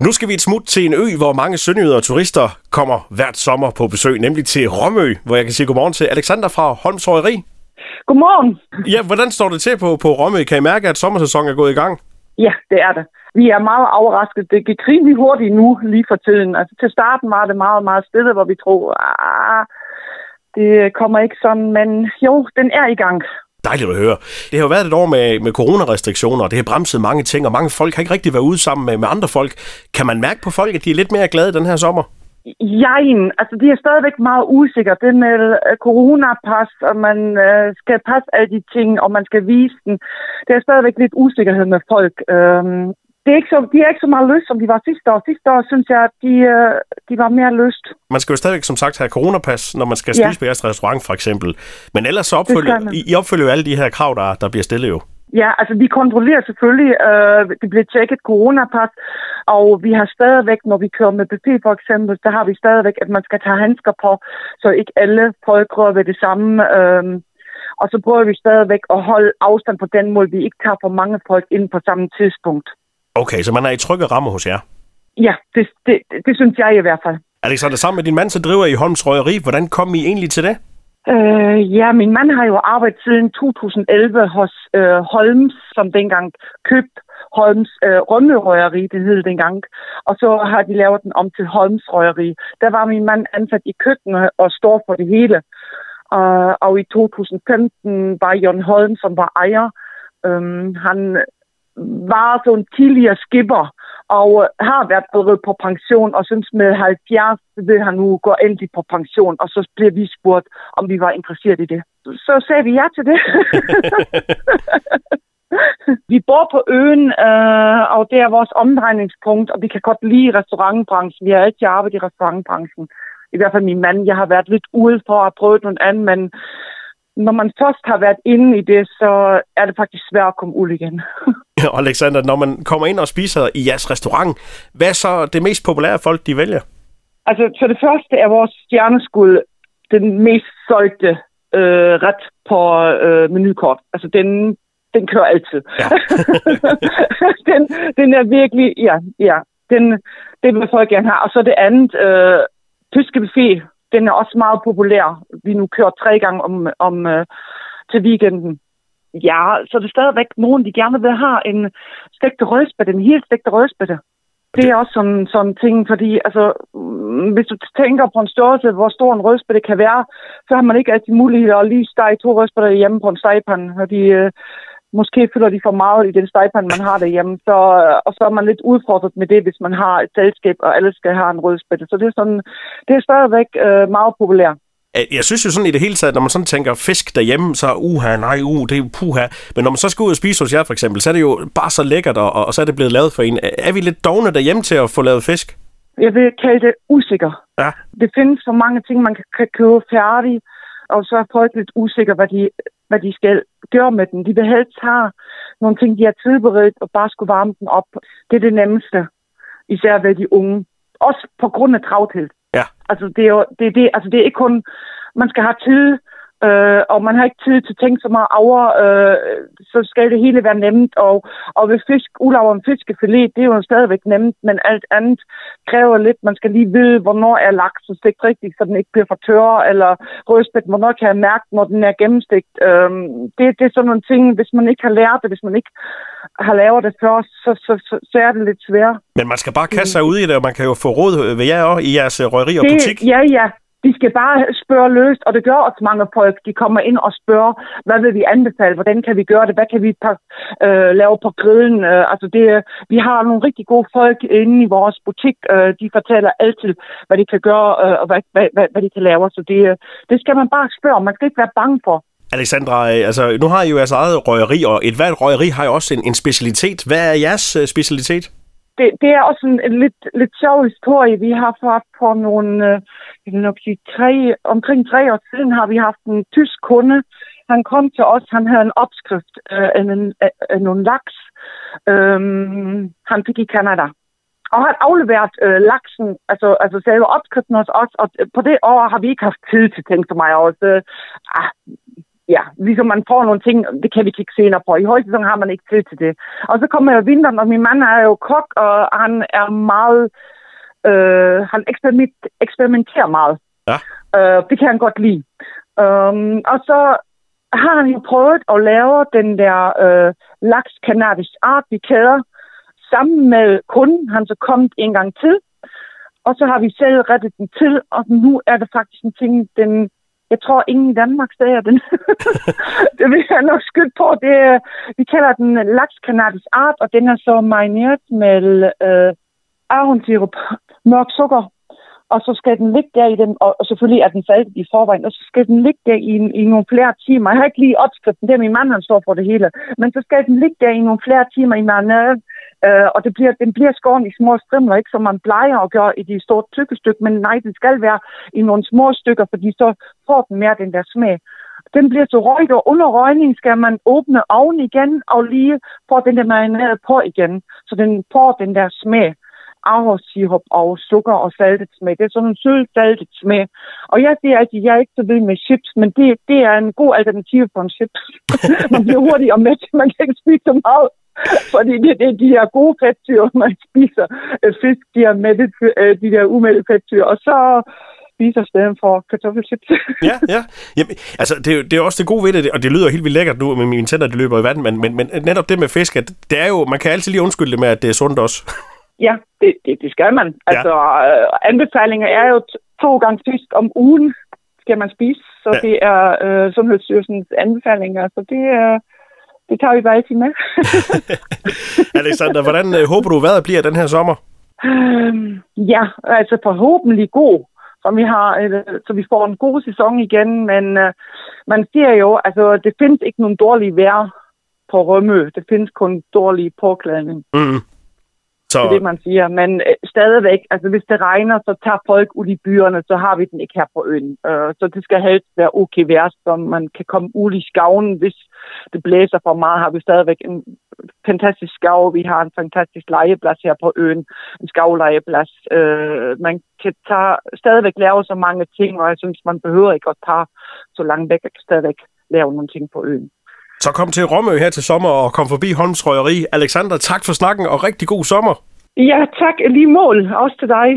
Nu skal vi et smut til en ø, hvor mange sønderjyder og turister kommer hvert sommer på besøg, nemlig til Romø, hvor jeg kan sige godmorgen til Alexander fra Holms Røgeri. Godmorgen. Ja, hvordan står det til på, på Romø? Kan I mærke, at sommersæsonen er gået i gang? Ja, det er det. Vi er meget overrasket. Det gik rimelig hurtigt nu, lige for tiden. Altså, til starten var det meget, meget stille, hvor vi troede, ah, det kommer ikke sådan, men jo, den er i gang. Dejligt at høre. Det har jo været et år med, med coronarestriktioner, og det har bremset mange ting, og mange folk har ikke rigtig været ude sammen med, med andre folk. Kan man mærke på folk, at de er lidt mere glade den her sommer? Jein, altså de er stadigvæk meget usikre. Det med øh, coronapas, og man øh, skal passe alle de ting, og man skal vise den. Det er stadigvæk lidt usikkerhed med folk. Øhm, det er ikke så, de er ikke så meget løst, som de var sidste år. Sidste år synes jeg, at de, uh, de var mere løst. Man skal jo stadigvæk, som sagt, have coronapas, når man skal spise ja. på jeres restaurant, for eksempel. Men ellers så opfølger, I, I opfølger jo alle de her krav, der, der bliver stillet jo. Ja, altså vi kontrollerer selvfølgelig, øh, det bliver tjekket coronapas, og vi har stadigvæk, når vi kører med BP for eksempel, så har vi stadigvæk, at man skal tage handsker på, så ikke alle folk rører ved det samme. Øh, og så prøver vi stadigvæk at holde afstand på den måde, vi ikke tager for mange folk ind på samme tidspunkt. Okay, så man er i trygge rammer hos jer? Ja, det, det, det, det synes jeg i hvert fald. Alexander, sammen med din mand, så driver I Holms Røgeri. Hvordan kom I egentlig til det? Øh, ja, min mand har jo arbejdet siden 2011 hos øh, Holmes, som dengang købte Holmes øh, Rømmerøgeri, det hed dengang. Og så har de lavet den om til Holmes Røgeri. Der var min mand ansat i køkkenet og står for det hele. Uh, og i 2015 var Jon Holm, som var ejer, øhm, han var sådan tidligere skipper, og øh, har været allerede på pension, og synes med 70 vil han nu gå endelig på pension, og så blev vi spurgt, om vi var interesseret i det. Så sagde vi ja til det. vi bor på øen, øh, og det er vores omdrejningspunkt, og vi kan godt lide restaurantbranchen. Vi har altid arbejdet i restaurantbranchen. I hvert fald min mand. Jeg har været lidt ude for at prøve noget andet, men når man først har været inde i det, så er det faktisk svært at komme ud igen. Alexander, når man kommer ind og spiser i jeres restaurant, hvad er så det mest populære folk, de vælger? Altså, for det første er vores stjerneskud den mest solgte øh, ret på øh, menukort. Altså, den, den kører altid. Ja. den, den er virkelig, ja, ja. Den, det vil folk gerne have. Og så det andet, øh, tyske buffet, den er også meget populær. Vi nu kører tre gange om, om øh, til weekenden. Ja, så det er stadigvæk nogen, de gerne vil have en stegte rødspætte, en helt stegte rødspætte. Det er også sådan, sådan ting, fordi altså, mm, hvis du tænker på en størrelse, hvor stor en rødspætte kan være, så har man ikke altid mulighed at lige stege to rødspætter hjemme på en stegepande, fordi øh, måske fylder de for meget i den stegepande, man har derhjemme, så, og så er man lidt udfordret med det, hvis man har et selskab, og alle skal have en rødspætte. Så det er, sådan, det er stadigvæk øh, meget populært. Jeg synes jo sådan i det hele taget, når man sådan tænker fisk derhjemme, så uha, nej, uh, det er puha. Men når man så skal ud og spise hos jer for eksempel, så er det jo bare så lækkert, og, og så er det blevet lavet for en. Er vi lidt dogne derhjemme til at få lavet fisk? Jeg vil kalde det usikker. Ja. Det findes så mange ting, man kan købe færdig, og så er folk lidt usikre, hvad de, hvad de skal gøre med den. De vil helst have nogle ting, de har tilberedt, og bare skulle varme den op. Det er det nemmeste, især ved de unge. Også på grund af travthed. Altså, det er, jo, det, det, altså, det er ikke kun, man skal have tid, øh, og man har ikke tid til at tænke så meget over, øh, så skal det hele være nemt. Og, og ved fisk, ulav en fiskefilet, det er jo stadigvæk nemt, men alt andet kræver lidt. Man skal lige vide, hvornår er laksen stegt rigtigt, så den ikke bliver for tør, eller rødspæt, hvornår kan jeg mærke, når den er gennemstegt. Øh, det, det er sådan nogle ting, hvis man ikke har lært det, hvis man ikke har lavet det før, så, så, så, så er det lidt svært. Men man skal bare kaste sig ud i det, og man kan jo få råd ved jer også i jeres røgeri og butik. Det, ja, ja, de skal bare spørge løst, og det gør også mange folk. De kommer ind og spørger, hvad vil vi anbefale, hvordan kan vi gøre det, hvad kan vi øh, lave på grillen. Øh, altså det, vi har nogle rigtig gode folk inde i vores butik. Øh, de fortæller altid, hvad de kan gøre, øh, og hvad, hvad, hvad, hvad de kan lave. Så det, øh, det skal man bare spørge. Man skal ikke være bange for. Alexandra, øh, altså nu har I jo jeres eget røgeri, og et hvert røgeri har jo også en, en specialitet. Hvad er jeres øh, specialitet? Det, det er også en, en lidt, lidt sjov historie. Vi har haft for nogle, øh, jeg vil nok sige, tre, omkring tre år siden har vi haft en tysk kunde. Han kom til os, han havde en opskrift øh, af, en, af nogle laks. Øhm, han fik i Kanada. Og har afleveret øh, laksen, altså, altså selve opskriften hos os, og øh, på det år har vi ikke haft tid til, at tænke for mig også. Øh, ah, ja, ligesom man får nogle ting, det kan vi kigge senere på. I højsæsonen har man ikke tid til det. Og så kommer jeg vinteren, og min mand er jo kok, og han er meget, øh, han eksperiment, eksperimenterer meget. Ja. Øh, det kan han godt lide. Um, og så har han jo prøvet at lave den der øh, laks cannabis art, vi kæder, sammen med kunden. Han så kommet en gang til. Og så har vi selv rettet den til, og nu er det faktisk en ting, den, jeg tror ingen i Danmark stager den. det vil jeg nok skyde på. Det, er- vi kalder den laks cannabis art, og den er så marineret med øh, ahornsirup, mørk sukker, og så skal den ligge der i den, og, og selvfølgelig er den faldet i forvejen, og så skal den ligge der i, i nogle flere timer. Jeg har ikke lige opskriften, det er min mand, han står for det hele, men så skal den ligge der i nogle flere timer i marinaden, øh, og det bliver, den bliver skåret i små strimler, ikke som man plejer at gøre i de store tykke stykker, men nej, det skal være i nogle små stykker, fordi så får den mere den der smag. Den bliver så røget, og under røgning skal man åbne ovnen igen, og lige få den der marinade på igen, så den får den der smag ahorsirup og sukker og saltet smag. Det er sådan en sød saltet smag. Og jeg siger altid, at jeg er ikke så vild med chips, men det, det er en god alternativ for en chips. man bliver hurtigt og mæt. Man kan ikke spise så meget. Fordi det, det, de her gode fedtsyre, man spiser øh, fisk, de her, mættet, øh, de der umætte fedtsyre, og så spiser stedet for kartoffelchips. Ja, ja. Jamen, altså, det, er det er også det gode ved det, og det lyder helt vildt lækkert nu med mine tænder, det løber i vand, men, men, men netop det med fisk, at det er jo, man kan altid lige undskylde det med, at det er sundt også. Ja, det, det, det skal man. Altså, øh, anbefalinger er jo to gange fisk om ugen, skal man spise. Så Ja. ja. det er øh, Sundhedsstyrelsens anbefalinger. Så det, øh, det tager vi bare altid med. Alexander, hvordan øh, håber du, vejret bliver den her sommer? Øhm, ja, altså forhåbentlig god. Så vi, har, øh, så vi får en god sæson igen, men øh, man siger jo, altså det findes ikke nogen dårlige vejr på Rømø. Det findes kun dårlig påklædning. Mm. Så... Det er det, man siger. Men øh, stadigvæk, altså hvis det regner, så tager folk ud i byerne, så har vi den ikke her på øen. Øh, så det skal helst være okay vejr, så man kan komme ud i skaven. Hvis det blæser for meget, har vi stadigvæk en fantastisk skav. Vi har en fantastisk legeplads her på øen. En skavlegeplads. Øh, man kan tage, stadigvæk lave så mange ting, og jeg synes, man behøver ikke at tage så langt væk. Jeg kan stadigvæk lave nogle ting på øen så kom til Romø her til sommer og kom forbi Holms Røgeri. Alexander, tak for snakken og rigtig god sommer. Ja, tak. Lige mål. Også til dig.